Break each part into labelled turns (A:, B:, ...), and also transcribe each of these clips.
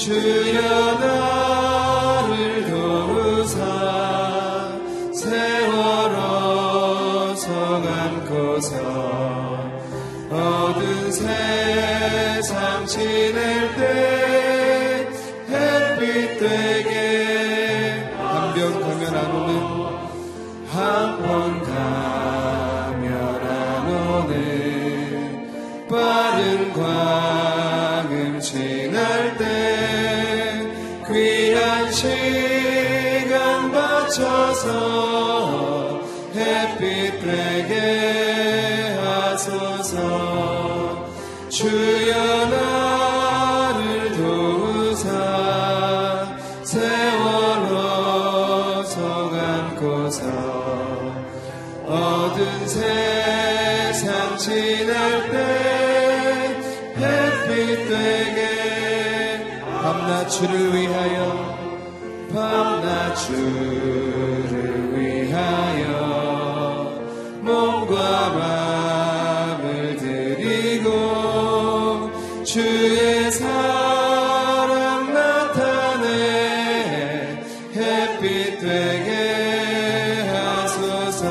A: 주여 주여 나를 도우사 세월호 성안고서 어두운 세상 지날 때 햇빛 되게 밤낮주를 위하여 빛 되게 하소서.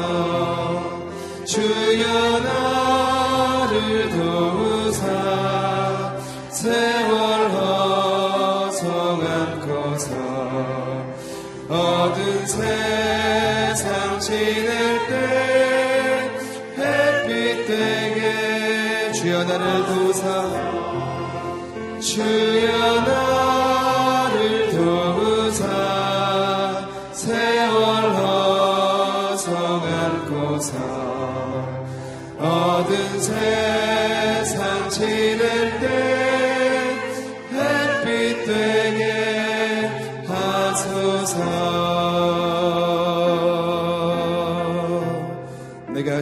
A: 주여 나를 도우사. 세월호 성안고서 어두운 세상 지낼 때 햇빛 되게 주여 나를 도우사. 주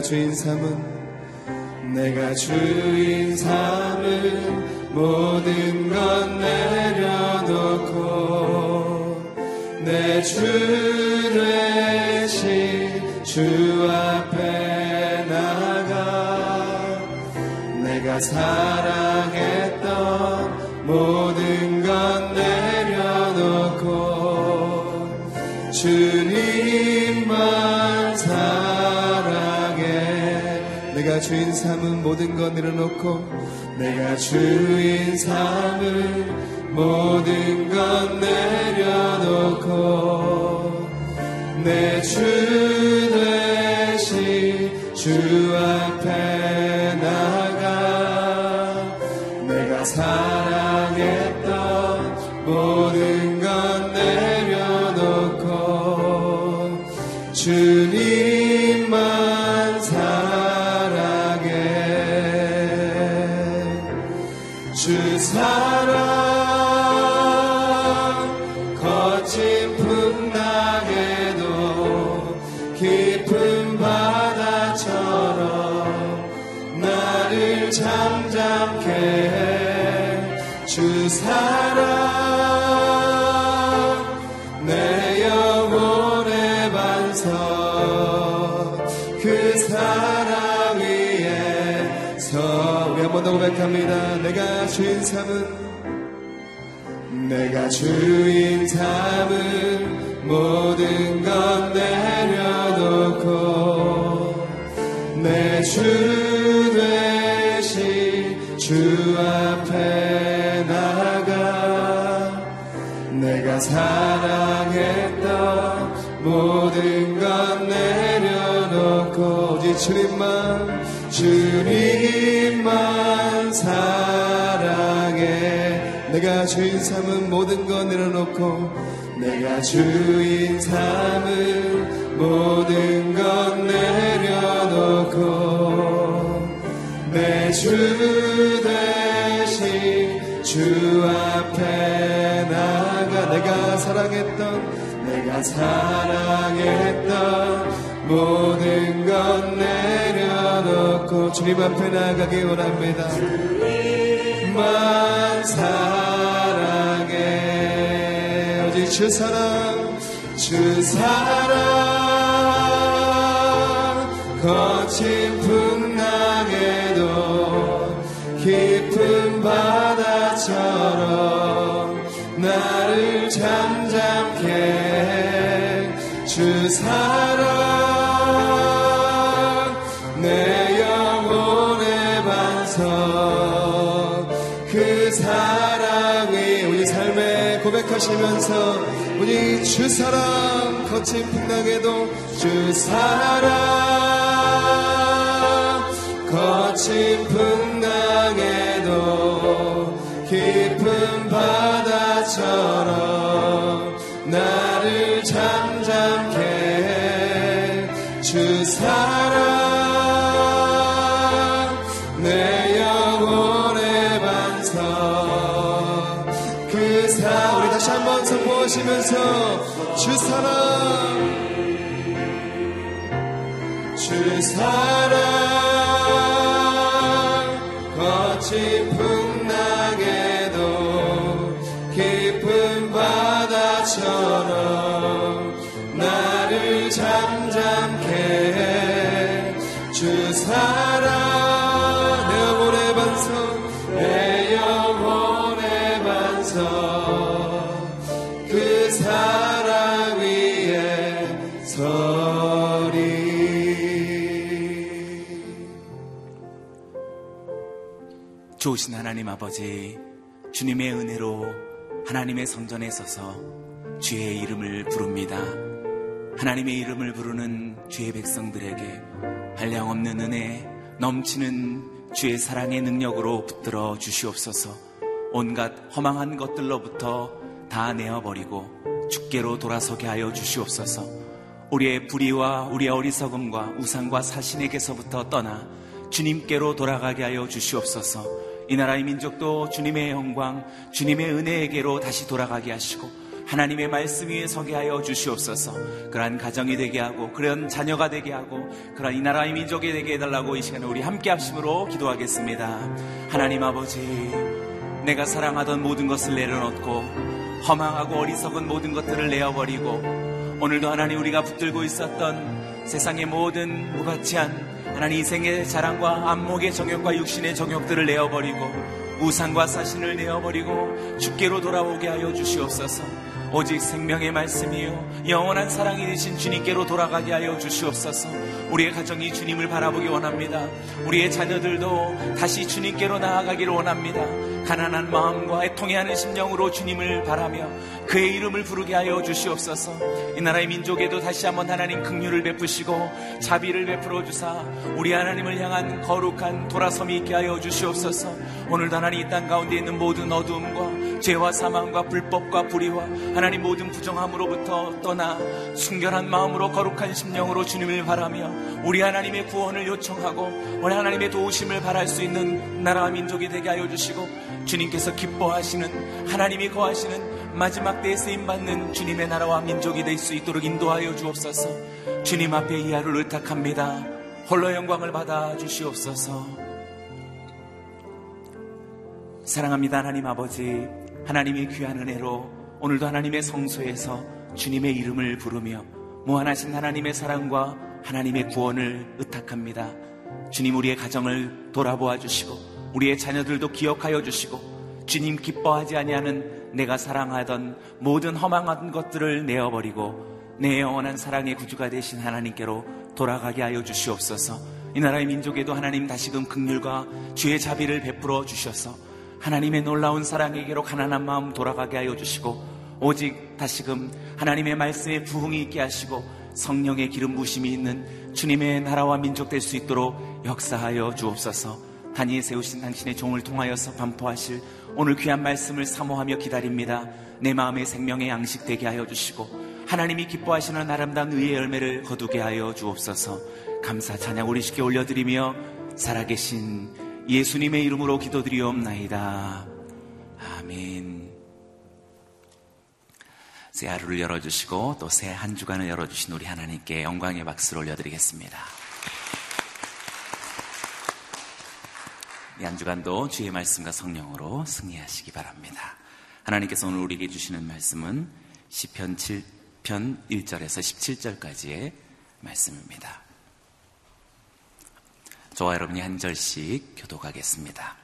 A: 주인 삼은 내가 주인 삼은 모든 것 내려놓고 내주 되신 주 앞에 나가 내가 사랑했던 모든 것 내려놓고 주 주인 삼은 모든 것 내려놓고 내가 주인 삼은 모든 것 내려놓고 내주 되신 주 앞에 나가 내가 사 주인 삼은 내가 주인 삼은 모든 건 내려놓고 내 주 되신 주 앞에 나가 내가 사랑했던 모든 건 내려놓고 오직 주님만 주님 주인 삼은 모든 것 내려놓고 내가 주인 삼은 모든 것 내려놓고 내 주 대신 주 앞에 나가 내가 사랑했던 내가 사랑했던 모든 것 내려놓고 주님 앞에 나가기 원합니다. 주님만 오직 주 사랑 주 사랑 거친 풍랑에도 깊은 바다처럼 나를 잠잠케 해. 주 사랑 하시면서 우리 주 사랑 거친 풍랑에도 주 사랑
B: 하나님 아버지, 주님의 은혜로 하나님의 성전에 서서 주의 이름을 부릅니다. 하나님의 이름을 부르는 주의 백성들에게 한량없는 은혜, 넘치는 주의 사랑의 능력으로 붙들어 주시옵소서 온갖 허망한 것들로부터 다 내어버리고 주께로 돌아서게 하여 주시옵소서 우리의 불의와 우리의 어리석음과 우상과 사신에게서부터 떠나 주님께로 돌아가게 하여 주시옵소서. 이 나라의 민족도 주님의 영광, 주님의 은혜에게로 다시 돌아가게 하시고 하나님의 말씀 위에 서게 하여 주시옵소서. 그러한 가정이 되게 하고 그런 자녀가 되게 하고 그러한 이 나라의 민족이 되게 해달라고 이 시간에 우리 함께 합심으로 기도하겠습니다. 하나님 아버지, 내가 사랑하던 모든 것을 내려놓고 허망하고 어리석은 모든 것들을 내어버리고 오늘도 하나님 우리가 붙들고 있었던 세상의 모든 무가치한 하나님 인생의 자랑과 안목의 정욕과 육신의 정욕들을 내어버리고 우상과 사신을 내어버리고 주께로 돌아오게 하여 주시옵소서. 오직 생명의 말씀이요 영원한 사랑이 되신 주님께로 돌아가게 하여 주시옵소서. 우리의 가정이 주님을 바라보기 원합니다. 우리의 자녀들도 다시 주님께로 나아가기를 원합니다. 가난한 마음과 애통해하는 심령으로 주님을 바라며 그의 이름을 부르게 하여 주시옵소서. 이 나라의 민족에도 다시 한번 하나님 긍휼을 베푸시고 자비를 베풀어 주사 우리 하나님을 향한 거룩한 돌아섬이 있게 하여 주시옵소서. 오늘도 하나님 이 땅 가운데 있는 모든 어두움과 죄와 사망과 불법과 불의와 하나님 모든 부정함으로부터 떠나 순결한 마음으로 거룩한 심령으로 주님을 바라며 우리 하나님의 구원을 요청하고 우리 하나님의 도우심을 바랄 수 있는 나라와 민족이 되게 하여 주시고 주님께서 기뻐하시는 하나님이 거하시는 마지막 때에 쓰임 받는 주님의 나라와 민족이 될 수 있도록 인도하여 주옵소서. 주님 앞에 이 하루를 의탁합니다. 홀로 영광을 받아 주시옵소서. 사랑합니다 하나님 아버지 하나님의 귀한 은혜로 오늘도 하나님의 성소에서 주님의 이름을 부르며 무한하신 하나님의 사랑과 하나님의 구원을 의탁합니다. 주님 우리의 가정을 돌아보아 주시고 우리의 자녀들도 기억하여 주시고 주님 기뻐하지 아니하는 내가 사랑하던 모든 허망한 것들을 내어버리고 내 영원한 사랑의 구주가 되신 하나님께로 돌아가게 하여 주시옵소서. 이 나라의 민족에도 하나님 다시금 극률과 주의 자비를 베풀어 주셔서 하나님의 놀라운 사랑에게로 가난한 마음 돌아가게 하여 주시고 오직 다시금 하나님의 말씀에 부흥이 있게 하시고 성령의 기름 부심이 있는 주님의 나라와 민족 될 수 있도록 역사하여 주옵소서. 단위에 세우신 당신의 종을 통하여서 반포하실 오늘 귀한 말씀을 사모하며 기다립니다. 내 마음의 생명의 양식 되게 하여 주시고 하나님이 기뻐하시는 아름다운 의의 열매를 거두게 하여 주옵소서. 감사 찬양 우리 쉽게 올려드리며 살아계신 예수님의 이름으로 기도드리옵나이다. 아멘. 새 하루를 열어주시고 또 새 한 주간을 열어주신 우리 하나님께 영광의 박수를 올려드리겠습니다. 이 한 주간도 주의 말씀과 성령으로 승리하시기 바랍니다. 하나님께서 오늘 우리에게 주시는 말씀은 시편 7편 1절에서 17절까지의 말씀입니다. 저와 여러분이 한 절씩 교독하겠습니다.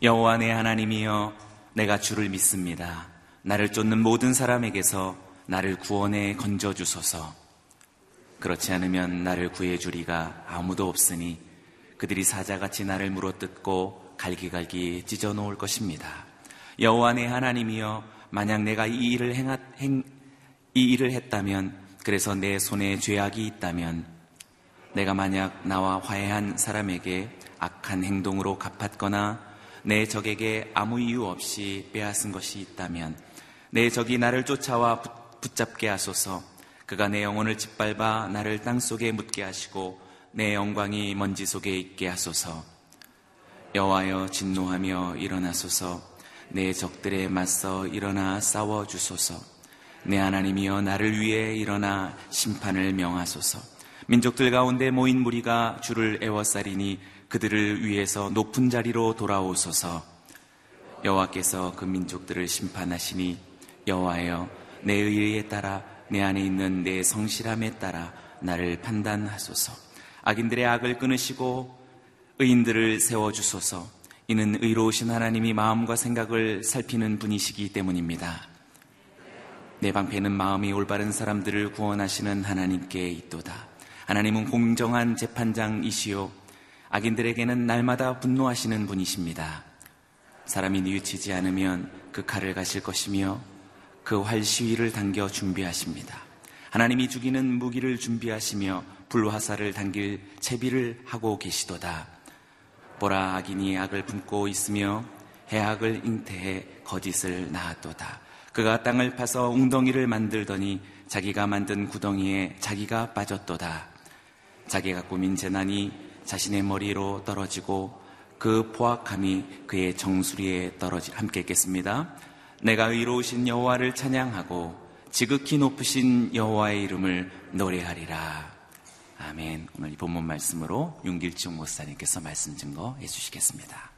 B: 여호와 내 하나님이여 내가 주를 믿습니다. 나를 쫓는 모든 사람에게서 나를 구원해 건져 주소서. 그렇지 않으면 나를 구해 주리가 아무도 없으니 그들이 사자같이 나를 물어뜯고 갈기갈기 찢어 놓을 것입니다. 여호와 내 하나님이여 만약 내가 이 일을 행하, 행, 이 일을 했다면 그래서 내 손에 죄악이 있다면 내가 만약 나와 화해한 사람에게 악한 행동으로 갚았거나 내 적에게 아무 이유 없이 빼앗은 것이 있다면 내 적이 나를 쫓아와 붙잡게 하소서 그가 내 영혼을 짓밟아 나를 땅 속에 묻게 하시고 내 영광이 먼지 속에 있게 하소서. 여호와여 진노하며 일어나소서. 내 적들에 맞서 일어나 싸워 주소서. 내 하나님이여 나를 위해 일어나 심판을 명하소서. 민족들 가운데 모인 무리가 주를 애워싸리니 그들을 위해서 높은 자리로 돌아오소서. 여호와께서 그 민족들을 심판하시니 여호와여 내 의에 따라 내 안에 있는 내 성실함에 따라 나를 판단하소서. 악인들의 악을 끊으시고 의인들을 세워 주소서 이는 의로우신 하나님이 마음과 생각을 살피는 분이시기 때문입니다. 내 방패는 마음이 올바른 사람들을 구원하시는 하나님께 있도다. 하나님은 공정한 재판장이시요. 악인들에게는 날마다 분노하시는 분이십니다. 사람이 뉘우치지 않으면 그 칼을 가실 것이며 그 활 시위를 당겨 준비하십니다. 하나님이 죽이는 무기를 준비하시며 불화살을 당길 채비를 하고 계시도다. 보라 악인이 악을 품고 있으며 해악을 잉태해 거짓을 낳았도다. 그가 땅을 파서 웅덩이를 만들더니 자기가 만든 구덩이에 자기가 빠졌도다. 자기가 꾸민 재난이 자신의 머리로 떨어지고 그 포악함이 그의 정수리에 떨어지 함께 있겠습니다. 내가 의로우신 여호와를 찬양하고 지극히 높으신 여호와의 이름을 노래하리라. 아멘. 오늘 이 본문 말씀으로 윤길중 목사님께서 말씀 증거해 주시겠습니다.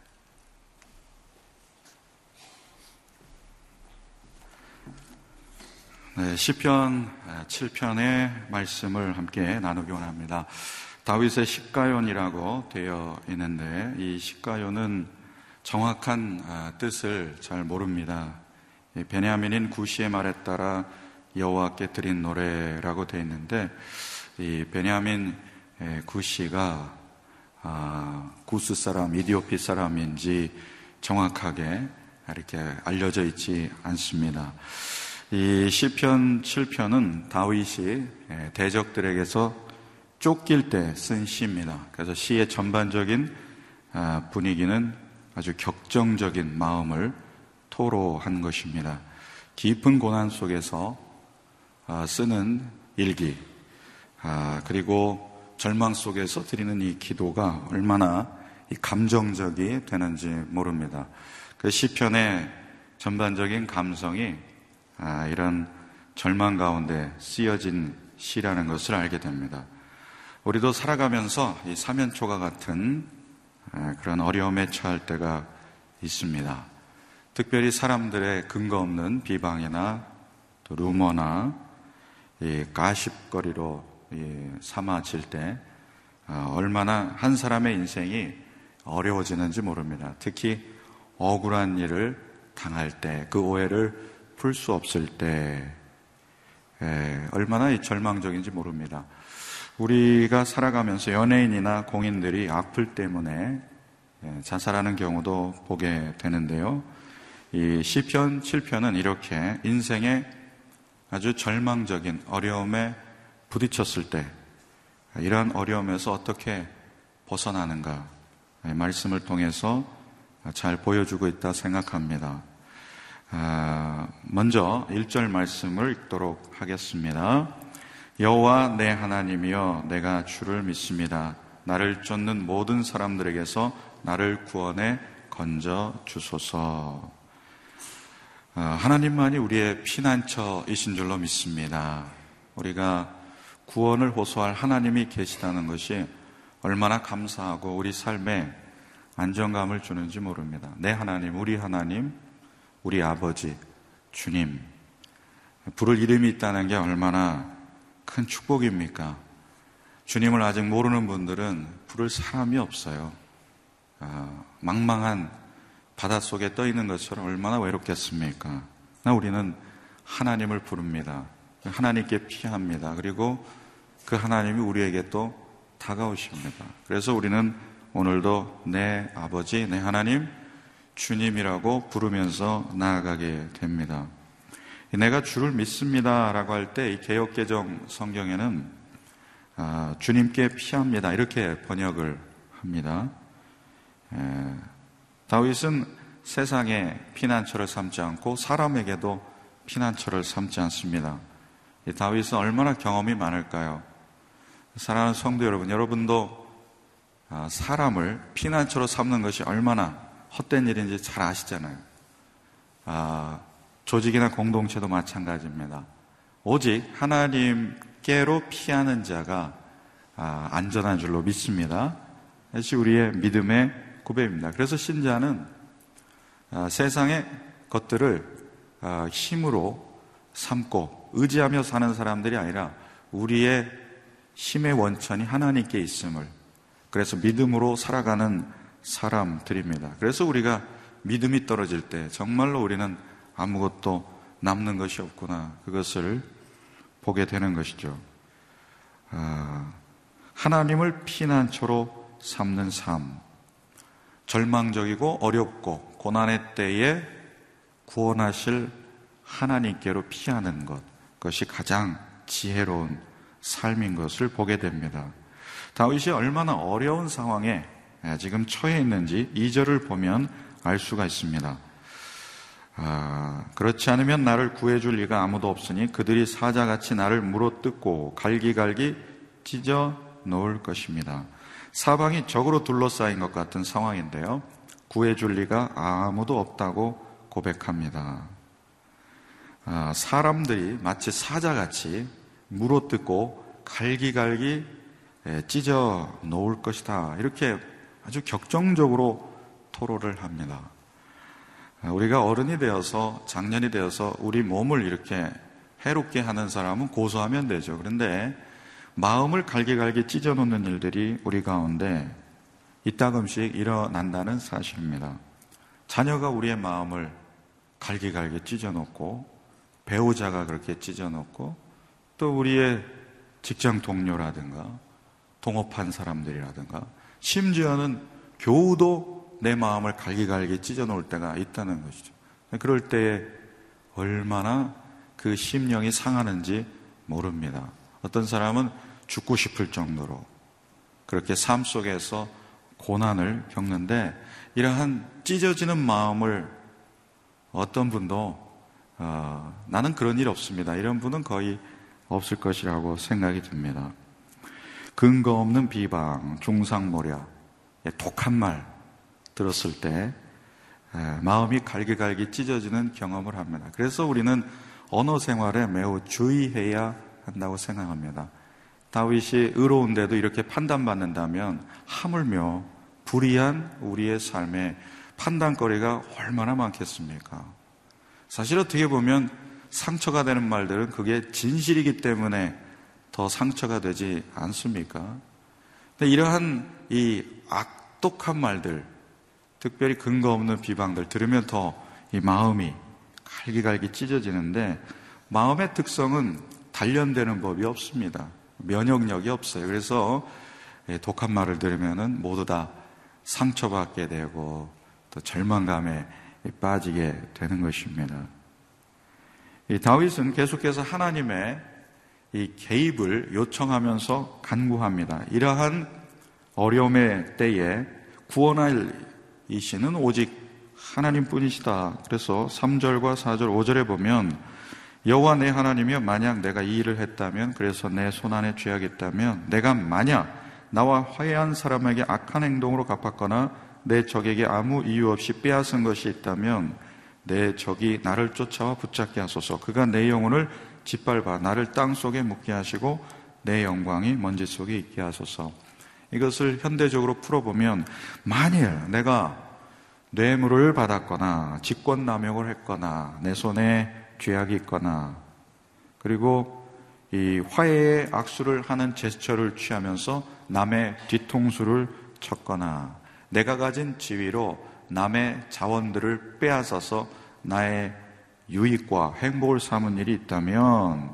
C: 네, 시편 7편의 말씀을 함께 나누기 원합니다. 다윗의 십가연이라고 되어 있는데 이 십가연은 정확한 아, 뜻을 잘 모릅니다. 베냐민인 구시의 말에 따라 여호와께 드린 노래라고 되어 있는데 이 베냐민 구시가 아, 구스 사람, 이디오피 사람인지 정확하게 이렇게 알려져 있지 않습니다. 이 시편 7편은 다윗이 대적들에게서 쫓길 때 쓴 시입니다. 그래서 시의 전반적인 아, 분위기는 아주 격정적인 마음을 토로한 것입니다. 깊은 고난 속에서 아, 쓰는 일기, 아, 그리고 절망 속에서 드리는 이 기도가 얼마나 이 감정적이 되는지 모릅니다. 그 시편의 전반적인 감성이 아, 이런 절망 가운데 쓰여진 시라는 것을 알게 됩니다. 우리도 살아가면서 이 사면초가 같은 아, 그런 어려움에 처할 때가 있습니다. 특별히 사람들의 근거 없는 비방이나 또 루머나 가십거리로 삼아질 때 어, 얼마나 한 사람의 인생이 어려워지는지 모릅니다. 특히 억울한 일을 당할 때, 그 오해를 풀 수 없을 때, 얼마나 절망적인지 모릅니다. 우리가 살아가면서 연예인이나 공인들이 악플 때문에 자살하는 경우도 보게 되는데요. 이 시편 7편은 이렇게 인생의 아주 절망적인 어려움에 부딪혔을 때 이러한 어려움에서 어떻게 벗어나는가 말씀을 통해서 잘 보여주고 있다 생각합니다. 아, 먼저 1절 말씀을 읽도록 하겠습니다. 여호와 내 하나님이여 내가 주를 믿습니다. 나를 쫓는 모든 사람들에게서 나를 구원해 건져 주소서. 아, 하나님만이 우리의 피난처이신 줄로 믿습니다. 우리가 구원을 호소할 하나님이 계시다는 것이 얼마나 감사하고 우리 삶에 안정감을 주는지 모릅니다. 내 하나님, 우리 하나님, 우리 아버지, 주님. 부를 이름이 있다는 게 얼마나 큰 축복입니까? 주님을 아직 모르는 분들은 부를 사람이 없어요. 아, 망망한 바닷속에 떠 있는 것처럼 얼마나 외롭겠습니까? 나 우리는 하나님을 부릅니다. 하나님께 피합니다. 그리고 그 하나님이 우리에게 또 다가오십니다. 그래서 우리는 오늘도 내 아버지, 내 하나님, 주님이라고 부르면서 나아가게 됩니다. 내가 주를 믿습니다. 라고 할 때 이 개혁개정 성경에는 아, 주님께 피합니다. 이렇게 번역을 합니다. 다윗은 세상에 피난처를 삼지 않고 사람에게도 피난처를 삼지 않습니다. 다윗은 얼마나 경험이 많을까요? 사랑하는 성도 여러분, 여러분도 아, 사람을 피난처로 삼는 것이 얼마나 헛된 일인지 잘 아시잖아요. 아, 조직이나 공동체도 마찬가지입니다. 오직 하나님께로 피하는 자가 아, 안전한 줄로 믿습니다. 이것이 우리의 믿음의 구배입니다. 그래서 신자는 아, 세상의 것들을 아, 힘으로 삼고 의지하며 사는 사람들이 아니라 우리의 힘의 원천이 하나님께 있음을 그래서 믿음으로 살아가는 사람들입니다. 그래서 우리가 믿음이 떨어질 때 정말로 우리는 아무것도 남는 것이 없구나 그것을 보게 되는 것이죠. 아, 하나님을 피난처로 삼는 삶, 절망적이고 어렵고 고난의 때에 구원하실 하나님께로 피하는 것, 그것이 가장 지혜로운 삶인 것을 보게 됩니다. 다윗이 얼마나 어려운 상황에 지금 처해 있는지 2절을 보면 알 수가 있습니다. 아, 그렇지 않으면 나를 구해줄 리가 아무도 없으니 그들이 사자같이 나를 물어뜯고 갈기갈기 찢어 놓을 것입니다. 사방이 적으로 둘러싸인 것 같은 상황인데요. 구해줄 리가 아무도 없다고 고백합니다. 아, 사람들이 마치 사자같이 물어뜯고 갈기갈기 찢어 놓을 것이다. 이렇게 아주 격정적으로 토로를 합니다. 아, 우리가 어른이 되어서 장년이 되어서 우리 몸을 이렇게 해롭게 하는 사람은 고소하면 되죠. 그런데 마음을 갈기갈기 찢어 놓는 일들이 우리 가운데 이따금씩 일어난다는 사실입니다. 자녀가 우리의 마음을 갈기갈기 찢어 놓고 배우자가 그렇게 찢어 놓고 또 우리의 직장 동료라든가 동업한 사람들이라든가 심지어는 교우도 내 마음을 갈기갈기 찢어 놓을 때가 있다는 것이죠. 그럴 때에 얼마나 그 심령이 상하는지 모릅니다. 어떤 사람은 죽고 싶을 정도로 그렇게 삶 속에서 고난을 겪는데 이러한 찢어지는 마음을 어떤 분도 어, 나는 그런 일 없습니다. 이런 분은 거의 없을 것이라고 생각이 듭니다. 근거 없는 비방, 중상모략, 예, 독한 말 들었을 때 예, 마음이 갈기갈기 찢어지는 경험을 합니다. 그래서 우리는 언어 생활에 매우 주의해야 한다고 생각합니다. 다윗이 의로운데도 이렇게 판단받는다면 하물며 불의한 우리의 삶에 판단거리가 얼마나 많겠습니까? 사실 어떻게 보면 상처가 되는 말들은 그게 진실이기 때문에 더 상처가 되지 않습니까? 근데 이러한 이 악독한 말들, 특별히 근거 없는 비방들 들으면 더 이 마음이 갈기갈기 찢어지는데 마음의 특성은 단련되는 법이 없습니다. 면역력이 없어요. 그래서 예, 독한 말을 들으면 모두 다 상처받게 되고 또 절망감에 빠지게 되는 것입니다. 이 다윗은 계속해서 하나님의 이 개입을 요청하면서 간구합니다. 이러한 어려움의 때에 구원할 이신은 오직 하나님뿐이시다. 그래서 3절과 4절, 5절에 보면 여호와 내 하나님이여 만약 내가 이 일을 했다면 그래서 내 손안에 죄악이 있다면 내가 만약 나와 화해한 사람에게 악한 행동으로 갚았거나 내 적에게 아무 이유 없이 빼앗은 것이 있다면 내 적이 나를 쫓아와 붙잡게 하소서. 그가 내 영혼을 짓밟아 나를 땅 속에 묻게 하시고 내 영광이 먼지 속에 있게 하소서. 이것을 현대적으로 풀어보면 만일 내가 뇌물을 받았거나 직권 남용을 했거나 내 손에 죄악이 있거나 그리고 이 화해의 악수를 하는 제스처를 취하면서 남의 뒤통수를 쳤거나 내가 가진 지위로 남의 자원들을 빼앗아서 나의 유익과 행복을 삼은 일이 있다면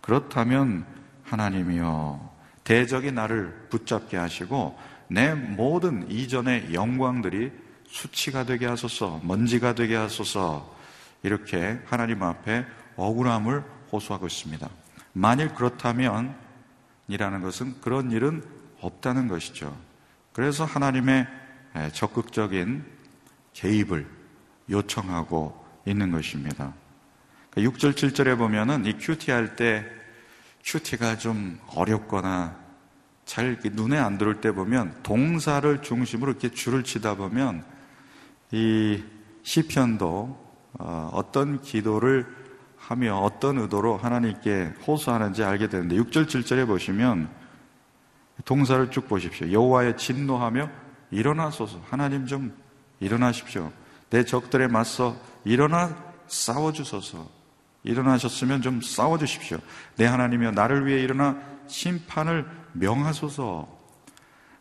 C: 그렇다면 하나님이여 대적이 나를 붙잡게 하시고 내 모든 이전의 영광들이 수치가 되게 하소서 먼지가 되게 하소서 이렇게 하나님 앞에 억울함을 호소하고 있습니다. 만일 그렇다면 이라는 것은 그런 일은 없다는 것이죠. 그래서 하나님의 적극적인 개입을 요청하고 있는 것입니다. 6절, 7절에 보면은 이 큐티 할 때 큐티가 좀 어렵거나 잘 눈에 안 들어올 때 보면 동사를 중심으로 이렇게 줄을 치다 보면 이 시편도 어, 어떤 기도를 하며 어떤 의도로 하나님께 호소하는지 알게 되는데 6절 7절에 보시면 동사를 쭉 보십시오. 여호와의 진노하며 일어나소서. 하나님 좀 일어나십시오. 내 적들에 맞서 일어나 싸워 주소서. 일어나셨으면 좀 싸워 주십시오. 내 하나님이여 나를 위해 일어나 심판을 명하소서.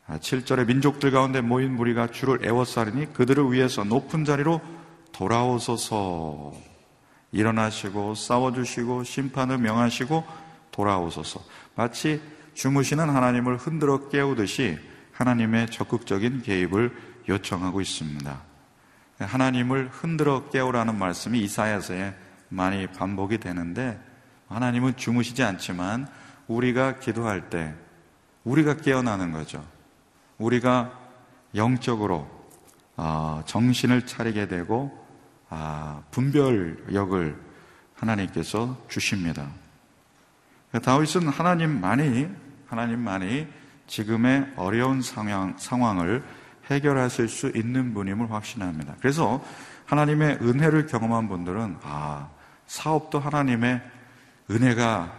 C: 7절에 아, 민족들 가운데 모인 무리가 주를 애워싸리니 그들을 위해서 높은 자리로 돌아오소서 일어나시고 싸워주시고 심판을 명하시고 돌아오소서 마치 주무시는 하나님을 흔들어 깨우듯이 하나님의 적극적인 개입을 요청하고 있습니다. 하나님을 흔들어 깨우라는 말씀이 이사야서에 많이 반복이 되는데 하나님은 주무시지 않지만 우리가 기도할 때 우리가 깨어나는 거죠. 우리가 영적으로 어, 정신을 차리게 되고 아, 분별력을 하나님께서 주십니다. 다윗은 하나님만이 하나님만이 지금의 어려운 상황, 상황을 해결하실 수 있는 분임을 확신합니다. 그래서 하나님의 은혜를 경험한 분들은 아 사업도 하나님의 은혜가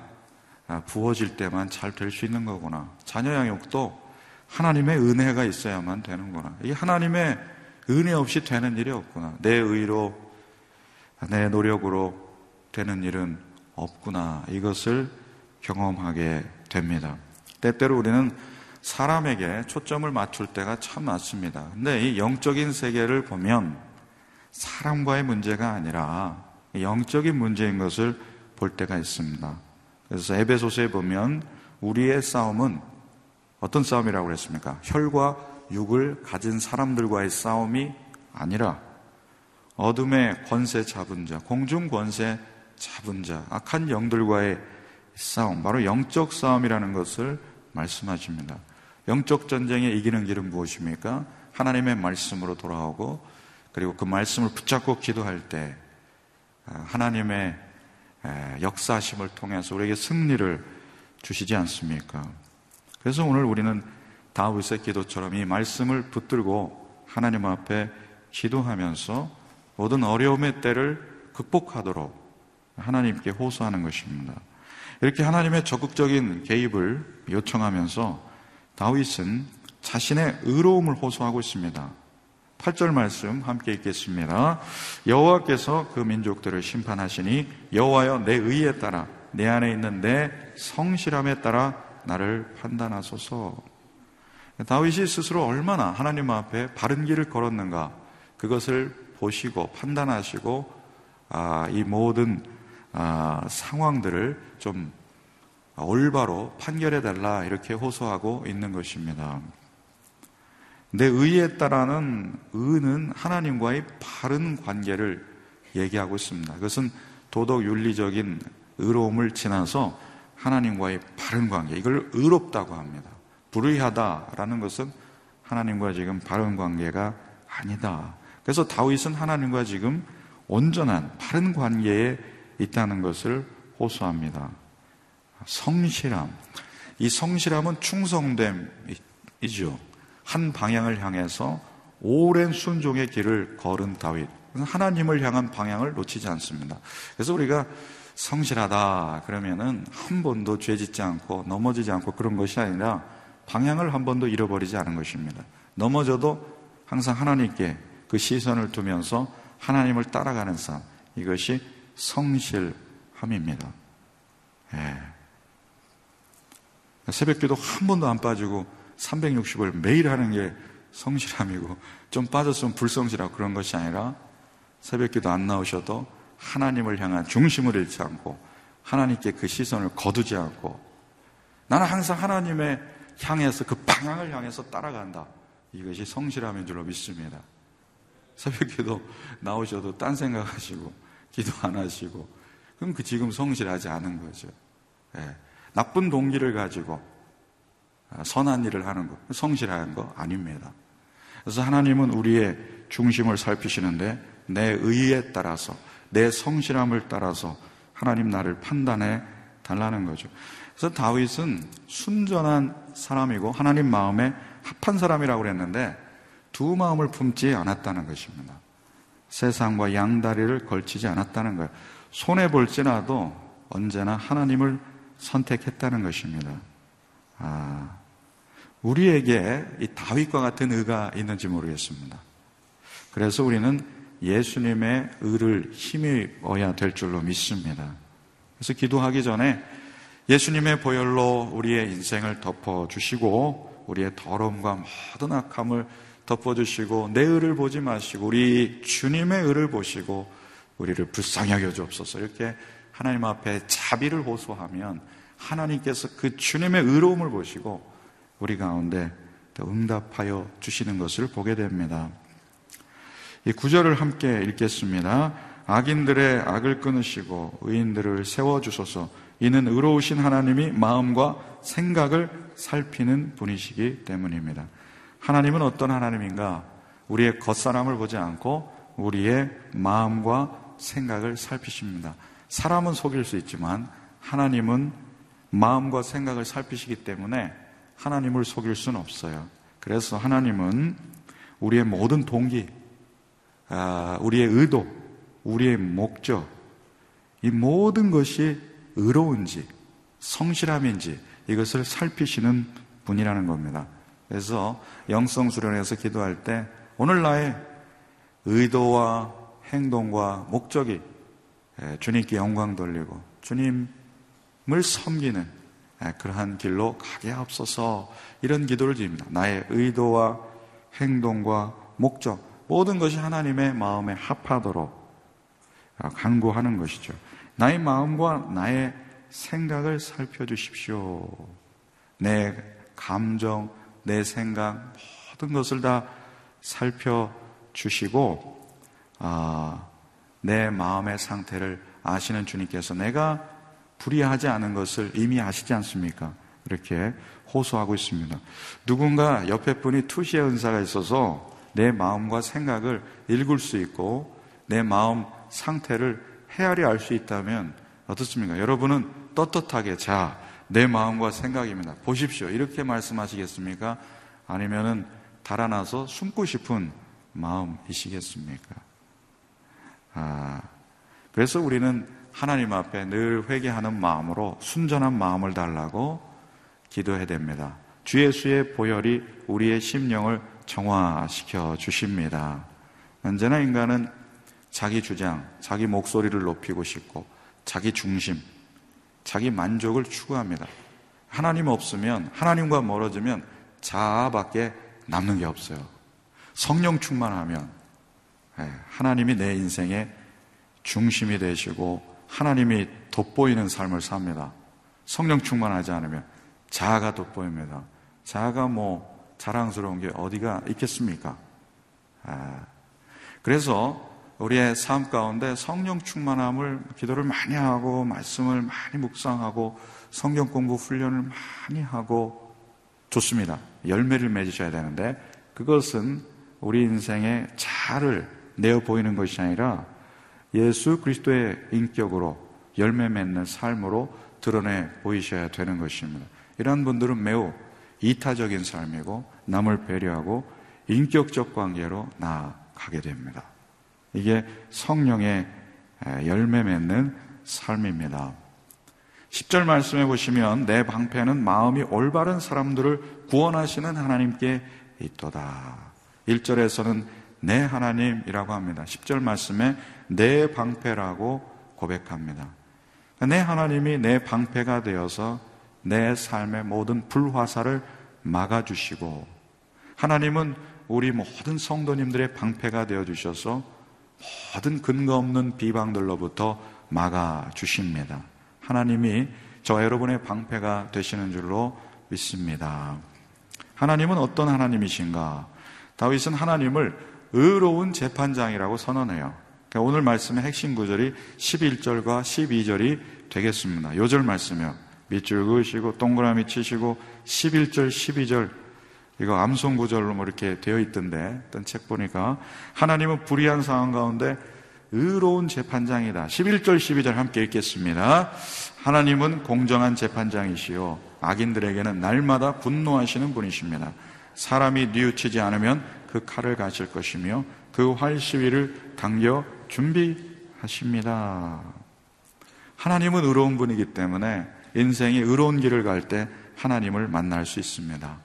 C: 부어질 때만 잘 될 수 있는 거구나. 자녀 양육도 하나님의 은혜가 있어야만 되는구나. 이 하나님의 은혜 없이 되는 일이 없구나. 내 의로, 내 노력으로 되는 일은 없구나. 이것을 경험하게 됩니다. 때때로 우리는 사람에게 초점을 맞출 때가 참 많습니다. 근데 이 영적인 세계를 보면 사람과의 문제가 아니라 영적인 문제인 것을 볼 때가 있습니다. 그래서 에베소서에 보면 우리의 싸움은 어떤 싸움이라고 그랬습니까? 혈과 육을 가진 사람들과의 싸움이 아니라 어둠의 권세 잡은 자, 공중 권세 잡은 자, 악한 영들과의 싸움, 바로 영적 싸움이라는 것을 말씀하십니다. 영적 전쟁에 이기는 길은 무엇입니까? 하나님의 말씀으로 돌아오고 그리고 그 말씀을 붙잡고 기도할 때 아, 하나님의 역사심을 통해서 우리에게 승리를 주시지 않습니까? 그래서 오늘 우리는 다윗의 기도처럼 이 말씀을 붙들고 하나님 앞에 기도하면서 모든 어려움의 때를 극복하도록 하나님께 호소하는 것입니다. 이렇게 하나님의 적극적인 개입을 요청하면서 다윗은 자신의 의로움을 호소하고 있습니다. 8절 말씀 함께 읽겠습니다. 여호와께서 그 민족들을 심판하시니 여호와여 내 의에 따라 내 안에 있는 내 성실함에 따라 나를 판단하소서. 다윗이 스스로 얼마나 하나님 앞에 바른 길을 걸었는가 그것을 보시고 판단하시고 아, 이 모든 아, 상황들을 좀 올바로 판결해 달라 이렇게 호소하고 있는 것입니다. 내 의에 따라는 의는 하나님과의 바른 관계를 얘기하고 있습니다. 그것은 도덕 윤리적인 의로움을 지나서 하나님과의 바른 관계, 이걸 의롭다고 합니다. 불의하다라는 것은 하나님과 지금 바른 관계가 아니다. 그래서 다윗은 하나님과 지금 온전한 바른 관계에 있다는 것을 호소합니다. 성실함. 이 성실함은 충성됨이죠. 한 방향을 향해서 오랜 순종의 길을 걸은 다윗. 하나님을 향한 방향을 놓치지 않습니다. 그래서 우리가 성실하다 그러면은 한 번도 죄 짓지 않고 넘어지지 않고 그런 것이 아니라 방향을 한 번도 잃어버리지 않은 것입니다. 넘어져도 항상 하나님께 그 시선을 두면서 하나님을 따라가는 삶. 이것이 성실함입니다. 예. 새벽 기도 한 번도 안 빠지고 360을 매일 하는 게 성실함이고 좀 빠졌으면 불성실하고 그런 것이 아니라 새벽 기도 안 나오셔도 하나님을 향한 중심을 잃지 않고 하나님께 그 시선을 거두지 않고 나는 항상 하나님의 향해서 그 방향을 향해서 따라간다. 이것이 성실함인 줄로 믿습니다. 새벽 기도 나오셔도 딴 생각하시고 기도 안 하시고 그럼 그 지금 성실하지 않은 거죠. 예. 나쁜 동기를 가지고 아, 선한 일을 하는 거, 성실한 거 아닙니다. 그래서 하나님은 우리의 중심을 살피시는데 내 의에 따라서 내 성실함을 따라서 하나님 나를 판단해 달라는 거죠. 그래서 다윗은 순전한 사람이고 하나님 마음에 합한 사람이라고 그랬는데 두 마음을 품지 않았다는 것입니다. 세상과 양다리를 걸치지 않았다는 거예요. 손해 볼지라도 언제나 하나님을 선택했다는 것입니다. 아, 우리에게 이 다윗과 같은 의가 있는지 모르겠습니다. 그래서 우리는 예수님의 의를 힘입어야 될 줄로 믿습니다. 그래서 기도하기 전에 예수님의 보혈로 우리의 인생을 덮어주시고 우리의 더러움과 모든 악함을 덮어주시고 내 의를 보지 마시고 우리 주님의 의를 보시고 우리를 불쌍히 여겨 주옵소서 이렇게 하나님 앞에 자비를 호소하면 하나님께서 그 주님의 의로움을 보시고 우리 가운데 응답하여 주시는 것을 보게 됩니다. 이 구절을 함께 읽겠습니다. 악인들의 악을 끊으시고 의인들을 세워 주소서 이는 의로우신 하나님이 마음과 생각을 살피는 분이시기 때문입니다. 하나님은 어떤 하나님인가? 우리의 겉사람을 보지 않고 우리의 마음과 생각을 살피십니다. 사람은 속일 수 있지만 하나님은 마음과 생각을 살피시기 때문에 하나님을 속일 수는 없어요. 그래서 하나님은 우리의 모든 동기, 아, 우리의 의도, 우리의 목적, 이 모든 것이 의로운지, 성실함인지 이것을 살피시는 분이라는 겁니다. 그래서 영성 수련에서 기도할 때 오늘 나의 의도와 행동과 목적이 예, 주님께 영광 돌리고 주님을 섬기는 예, 그러한 길로 가게 하옵소서 이런 기도를 드립니다. 나의 의도와 행동과 목적 모든 것이 하나님의 마음에 합하도록 간구하는 것이죠. 나의 마음과 나의 생각을 살펴주십시오. 내 감정, 내 생각 모든 것을 다 살펴주시고 아, 내 마음의 상태를 아시는 주님께서 내가 불의하지 않은 것을 이미 아시지 않습니까? 이렇게 호소하고 있습니다. 누군가 옆에 분이 투시의 은사가 있어서 내 마음과 생각을 읽을 수 있고 내 마음 상태를 헤아려 알 수 있다면 어떻습니까? 여러분은 떳떳하게 자, 내 마음과 생각입니다. 보십시오. 이렇게 말씀하시겠습니까? 아니면은 달아나서 숨고 싶은 마음이시겠습니까? 아, 그래서 우리는 하나님 앞에 늘 회개하는 마음으로 순전한 마음을 달라고 기도해야 됩니다. 주 예수의 보혈이 우리의 심령을 정화시켜 주십니다. 언제나 인간은 자기 주장, 자기 목소리를 높이고 싶고 자기 중심, 자기 만족을 추구합니다. 하나님 없으면 하나님과 멀어지면 자아밖에 남는 게 없어요. 성령 충만하면 예, 하나님이 내 인생의 중심이 되시고 하나님이 돋보이는 삶을 삽니다. 성령 충만하지 않으면 자아가 돋보입니다. 자아가 뭐 자랑스러운 게 어디가 있겠습니까? 아, 그래서 우리의 삶 가운데 성령 충만함을 기도를 많이 하고 말씀을 많이 묵상하고 성경 공부 훈련을 많이 하고 좋습니다. 열매를 맺으셔야 되는데 그것은 우리 인생의 자를 내어 보이는 것이 아니라 예수 그리스도의 인격으로 열매 맺는 삶으로 드러내 보이셔야 되는 것입니다. 이러한 분들은 매우 이타적인 삶이고 남을 배려하고 인격적 관계로 나아가게 됩니다. 이게 성령의 열매 맺는 삶입니다. 10절 말씀해 보시면 내 방패는 마음이 올바른 사람들을 구원하시는 하나님께 있도다. 1절에서는 내 하나님이라고 합니다. 10절 말씀에 내 방패라고 고백합니다. 내 하나님이 내 방패가 되어서 내 삶의 모든 불화살을 막아주시고 하나님은 우리 모든 성도님들의 방패가 되어 주셔서 모든 근거 없는 비방들로부터 막아주십니다. 하나님이 저 여러분의 방패가 되시는 줄로 믿습니다. 하나님은 어떤 하나님이신가? 다윗은 하나님을 의로운 재판장이라고 선언해요. 그러니까 오늘 말씀의 핵심 구절이 11절과 12절이 되겠습니다. 요절 말씀이요. 밑줄 그으시고 동그라미 치시고 11절, 12절 이거 암송 구절로 뭐 이렇게 되어 있던데 어떤 책 보니까 하나님은 불의한 상황 가운데 의로운 재판장이다. 11절, 12절 함께 읽겠습니다. 하나님은 공정한 재판장이시요. 악인들에게는 날마다 분노하시는 분이십니다. 사람이 뉘우치지 않으면 그 칼을 가실 것이며 그 활 시위를 당겨 준비하십니다. 하나님은 의로운 분이기 때문에 인생이 의로운 길을 갈 때 하나님을 만날 수 있습니다.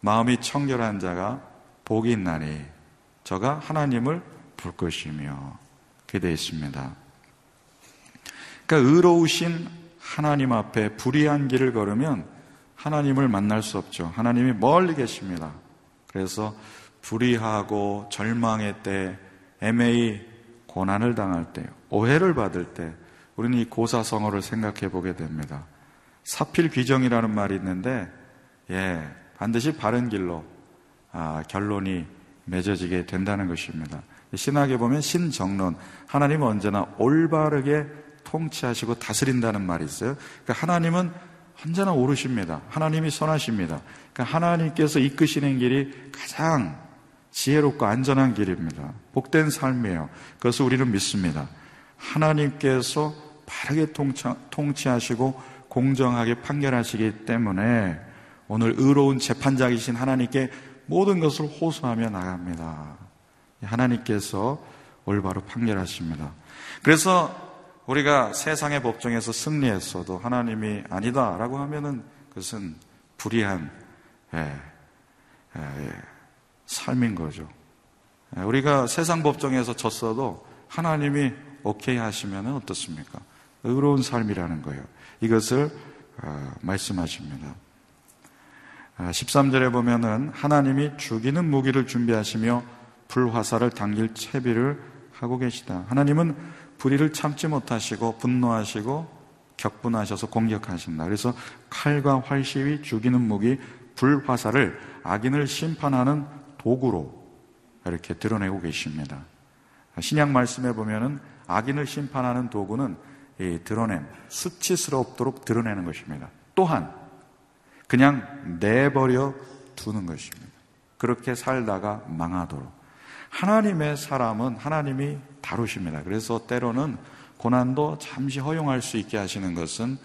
C: 마음이 청결한 자가 복이 있나니 저가 하나님을 볼 것이며 기대어 있습니다. 그러니까 의로우신 하나님 앞에 불의한 길을 걸으면 하나님을 만날 수 없죠. 하나님이 멀리 계십니다. 그래서 불의하고 절망의 때, 애매히 고난을 당할 때, 오해를 받을 때, 우리는 이 고사성어를 생각해 보게 됩니다. 사필 귀정이라는 말이 있는데, 예, 반드시 바른 길로 아, 결론이 맺어지게 된다는 것입니다. 신학에 보면 신정론, 하나님은 언제나 올바르게 통치하시고 다스린다는 말이 있어요. 그러니까 하나님은 언제나 오르십니다. 하나님이 선하십니다. 그러니까 하나님께서 이끄시는 길이 가장 지혜롭고 안전한 길입니다. 복된 삶이에요. 그래서 우리는 믿습니다. 하나님께서 바르게 통치하시고 공정하게 판결하시기 때문에 오늘 의로운 재판장이신 하나님께 모든 것을 호소하며 나갑니다. 하나님께서 올바로 판결하십니다. 그래서 우리가 세상의 법정에서 승리했어도 하나님이 아니다라고 하면은 그것은 불의한 예, 예, 삶인 거죠. 예, 우리가 세상 법정에서 졌어도 하나님이 오케이 하시면 어떻습니까? 의로운 삶이라는 거예요. 이것을 어, 말씀하십니다. 13절에 아, 보면은 하나님이 죽이는 무기를 준비하시며 불화살을 당길 채비를 하고 계시다. 하나님은 불의를 참지 못하시고 분노하시고 격분하셔서 공격하신다. 그래서 칼과 활시위 죽이는 무기 불화살을 악인을 심판하는 도구로 이렇게 드러내고 계십니다. 신약 말씀에 보면은 악인을 심판하는 도구는 드러냄, 수치스럽도록 드러내는 것입니다. 또한 그냥 내버려 두는 것입니다. 그렇게 살다가 망하도록. 하나님의 사람은 하나님이 다루십니다. 그래서 때로는 고난도 잠시 허용할 수 있게 하시는 것은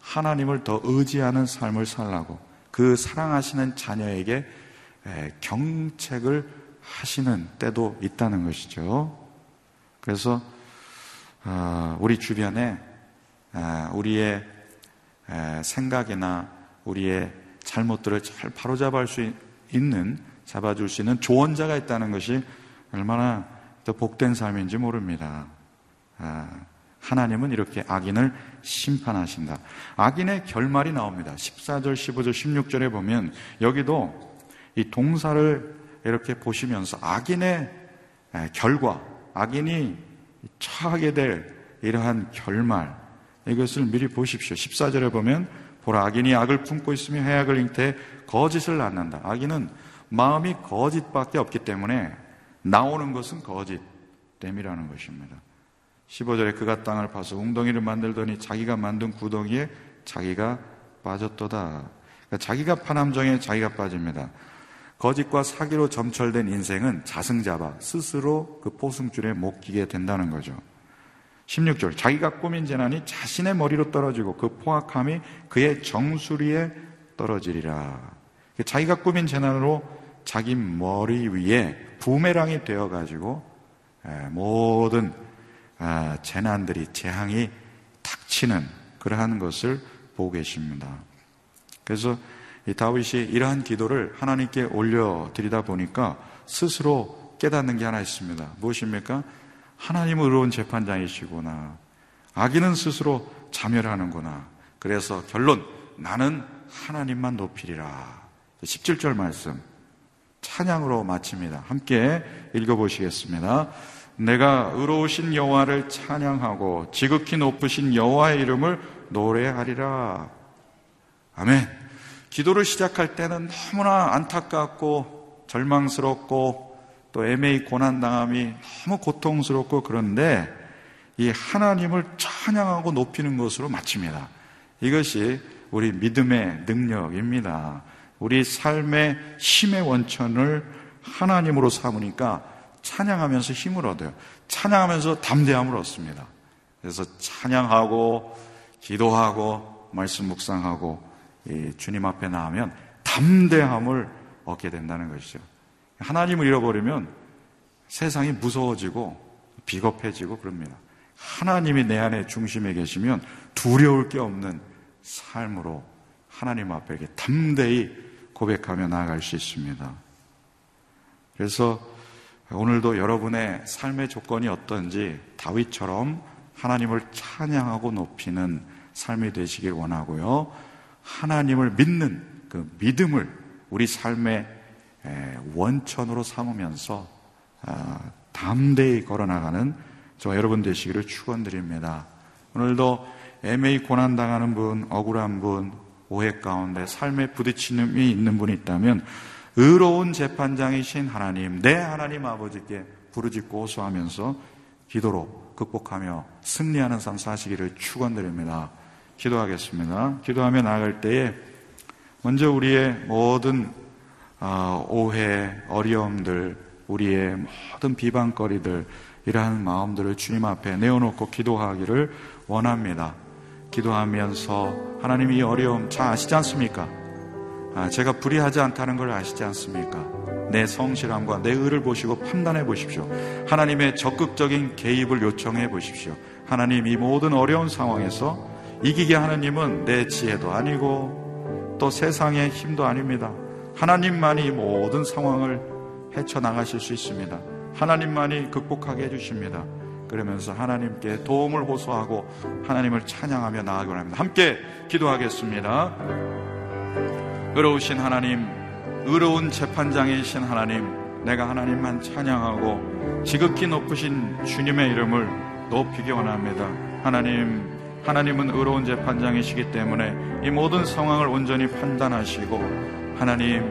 C: 하나님을 더 의지하는 삶을 살라고 그 사랑하시는 자녀에게 경책을 하시는 때도 있다는 것이죠. 그래서 어, 우리 주변에 우리의 생각이나 우리의 잘못들을 잘 바로잡을 수 있는 잡아줄 수 있는 조언자가 있다는 것이 얼마나 더 복된 삶인지 모릅니다. 아, 하나님은 이렇게 악인을 심판하신다. 악인의 결말이 나옵니다. 14절, 15절, 16절에 보면 여기도 이 동사를 이렇게 보시면서 악인의 결과, 악인이 처하게 될 이러한 결말, 이것을 미리 보십시오. 14절에 보면 보라 악인이 악을 품고 있으며 해악을 잉태해 거짓을 낳는다. 악인은 마음이 거짓밖에 없기 때문에 나오는 것은 거짓됨이라는 것입니다. 15절에 그가 땅을 파서 웅덩이를 만들더니 자기가 만든 구덩이에 자기가 빠졌도다. 그러니까 자기가 파남정에 자기가 빠집니다. 거짓과 사기로 점철된 인생은 자승자바 스스로 그 포승줄에 못 끼게 된다는 거죠. 16절 자기가 꾸민 재난이 자신의 머리로 떨어지고 그 포악함이 그의 정수리에 떨어지리라. 자기가 꾸민 재난으로 자기 머리 위에 부메랑이 되어 가지고 모든 아, 재난들이 재앙이 닥치는 그러한 것을 보고 계십니다. 그래서 다윗이 이러한 기도를 하나님께 올려드리다 보니까 스스로 깨닫는 게 하나 있습니다. 무엇입니까? 하나님은 의로운 재판장이시구나. 악인은 스스로 자멸하는구나. 그래서 결론, 나는 하나님만 높이리라. 17절 말씀. 찬양으로 마칩니다. 함께 읽어보시겠습니다. 내가 의로우신 여호와를 찬양하고 지극히 높으신 여호와의 이름을 노래하리라. 아멘. 기도를 시작할 때는 너무나 안타깝고 절망스럽고 또 애매히 고난당함이 너무 고통스럽고 그런데 이 하나님을 찬양하고 높이는 것으로 마칩니다. 이것이 우리 믿음의 능력입니다. 우리 삶의 힘의 원천을 하나님으로 삼으니까 찬양하면서 힘을 얻어요. 찬양하면서 담대함을 얻습니다. 그래서 찬양하고 기도하고 말씀 묵상하고 주님 앞에 나오면 담대함을 얻게 된다는 것이죠. 하나님을 잃어버리면 세상이 무서워지고 비겁해지고 그럽니다. 하나님이 내 안에 중심에 계시면 두려울 게 없는 삶으로 하나님 앞에 담대히 고백하며 나아갈 수 있습니다. 그래서 오늘도 여러분의 삶의 조건이 어떤지 다윗처럼 하나님을 찬양하고 높이는 삶이 되시길 원하고요. 하나님을 믿는 그 믿음을 우리 삶의 원천으로 삼으면서 아, 담대히 걸어나가는 저 여러분 되시기를 축원드립니다. 오늘도 애매히 고난당하는 분, 억울한 분, 오해 가운데 삶에 부딪힘이 있는 분이 있다면 의로운 재판장이신 하나님, 내 하나님 아버지께 부르짖고 호소하면서 기도로 극복하며 승리하는 삶 사시기를 축원드립니다. 기도하겠습니다. 기도하며 나아갈 때에 먼저 우리의 모든 아, 오해, 어려움들, 우리의 모든 비방거리들 이러한 마음들을 주님 앞에 내어놓고 기도하기를 원합니다. 기도하면서 하나님 이 어려움 잘 아시지 않습니까? 아, 제가 불의하지 않다는 걸 아시지 않습니까? 내 성실함과 내 의를 보시고 판단해 보십시오. 하나님의 적극적인 개입을 요청해 보십시오. 하나님 이 모든 어려운 상황에서 이기게 하나님은 내 지혜도 아니고 또 세상의 힘도 아닙니다. 하나님만이 모든 상황을 헤쳐나가실 수 있습니다. 하나님만이 극복하게 해주십니다. 그러면서 하나님께 도움을 호소하고 하나님을 찬양하며 나아가곤 합니다. 함께 기도하겠습니다. 의로우신 하나님, 의로운 재판장이신 하나님, 내가 하나님만 찬양하고 지극히 높으신 주님의 이름을 높이기 원합니다. 하나님, 하나님은 의로운 재판장이시기 때문에 이 모든 상황을 온전히 판단하시고 하나님,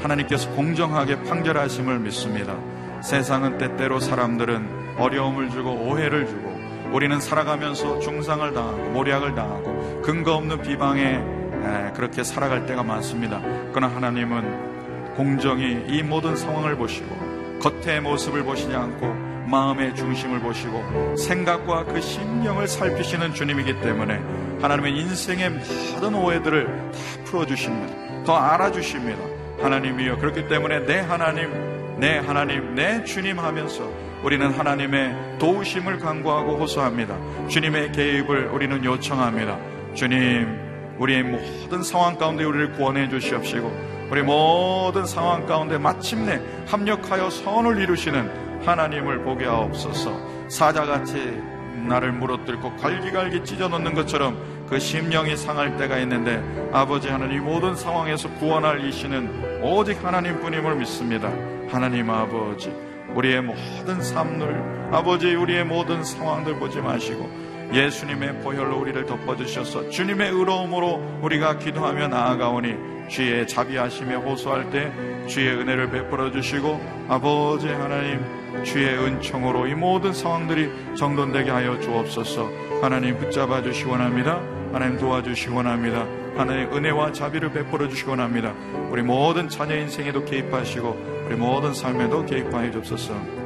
C: 하나님께서 공정하게 판결하심을 믿습니다. 세상은 때때로 사람들은 어려움을 주고 오해를 주고 우리는 살아가면서 중상을 당하고 모략을 당하고 근거 없는 비방에 예, 그렇게 살아갈 때가 많습니다. 그러나 하나님은 공정히 이 모든 상황을 보시고 겉의 모습을 보시지 않고 마음의 중심을 보시고 생각과 그 심령을 살피시는 주님이기 때문에 하나님의 인생의 모든 오해들을 다 풀어주십니다. 더 알아주십니다. 하나님이여 그렇기 때문에 내 하나님, 내 하나님, 내 주님 하면서 우리는 하나님의 도우심을 간구하고 호소합니다. 주님의 개입을 우리는 요청합니다. 주님, 우리의 모든 상황 가운데 우리를 구원해 주시옵시고 우리 모든 상황 가운데 마침내 합력하여 선을 이루시는 하나님을 보게 하옵소서. 사자같이 나를 물어뜯고 갈기갈기 찢어놓는 것처럼 그 심령이 상할 때가 있는데 아버지 하나님 모든 상황에서 구원할 이시는 오직 하나님뿐임을 믿습니다. 하나님 아버지 우리의 모든 삶을 아버지 우리의 모든 상황들 보지 마시고 예수님의 보혈로 우리를 덮어주셔서 주님의 의로움으로 우리가 기도하며 나아가오니 주의 자비하심에 호소할 때 주의 은혜를 베풀어 주시고 아버지 하나님 주의 은총으로 이 모든 상황들이 정돈되게 하여 주옵소서. 하나님 붙잡아 주시 원합니다. 하나님 도와주시 원합니다. 하나님 은혜와 자비를 베풀어 주시 원합니다. 우리 모든 자녀 인생에도 개입하시고 우리 모든 삶에도 개입하여 주옵소서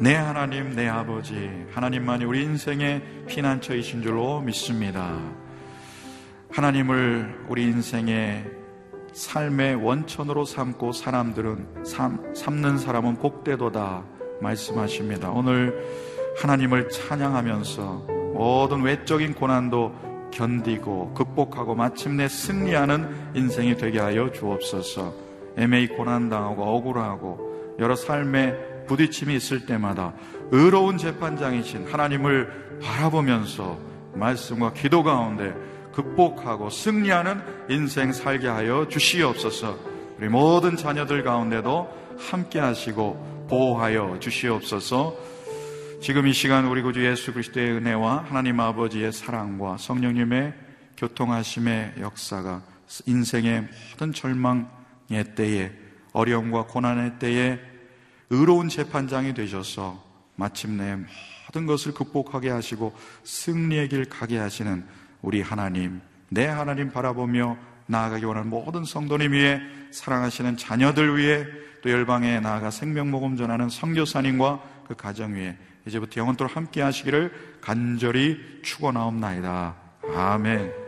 C: 내 하나님, 내 아버지, 하나님만이 우리 인생의 피난처이신 줄로 믿습니다. 하나님을 우리 인생의 삶의 원천으로 삼고 사람들은 삼, 삼는 사람은 복되도다 말씀하십니다. 오늘 하나님을 찬양하면서 모든 외적인 고난도 견디고 극복하고 마침내 승리하는 인생이 되게 하여 주옵소서. 애매히 고난당하고 억울하고 여러 삶의 부딪힘이 있을 때마다 의로운 재판장이신 하나님을 바라보면서 말씀과 기도 가운데 극복하고 승리하는 인생 살게 하여 주시옵소서. 우리 모든 자녀들 가운데도 함께 하시고 보호하여 주시옵소서. 지금 이 시간 우리 구주 예수 그리스도의 은혜와 하나님 아버지의 사랑과 성령님의 교통하심의 역사가 인생의 모든 절망의 때에 어려움과 고난의 때에 의로운 재판장이 되셔서 마침내 모든 것을 극복하게 하시고 승리의 길 가게 하시는 우리 하나님, 내 하나님 바라보며 나아가기 원하는 모든 성도님 위해 사랑하시는 자녀들 위해 또 열방에 나아가 생명모금 전하는 성교사님과 그 가정 위에 이제부터 영원토록 함께 하시기를 간절히 축원하옵나이다. 아멘.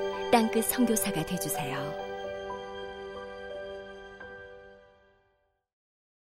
D: 땅끝 성교사가 되주세요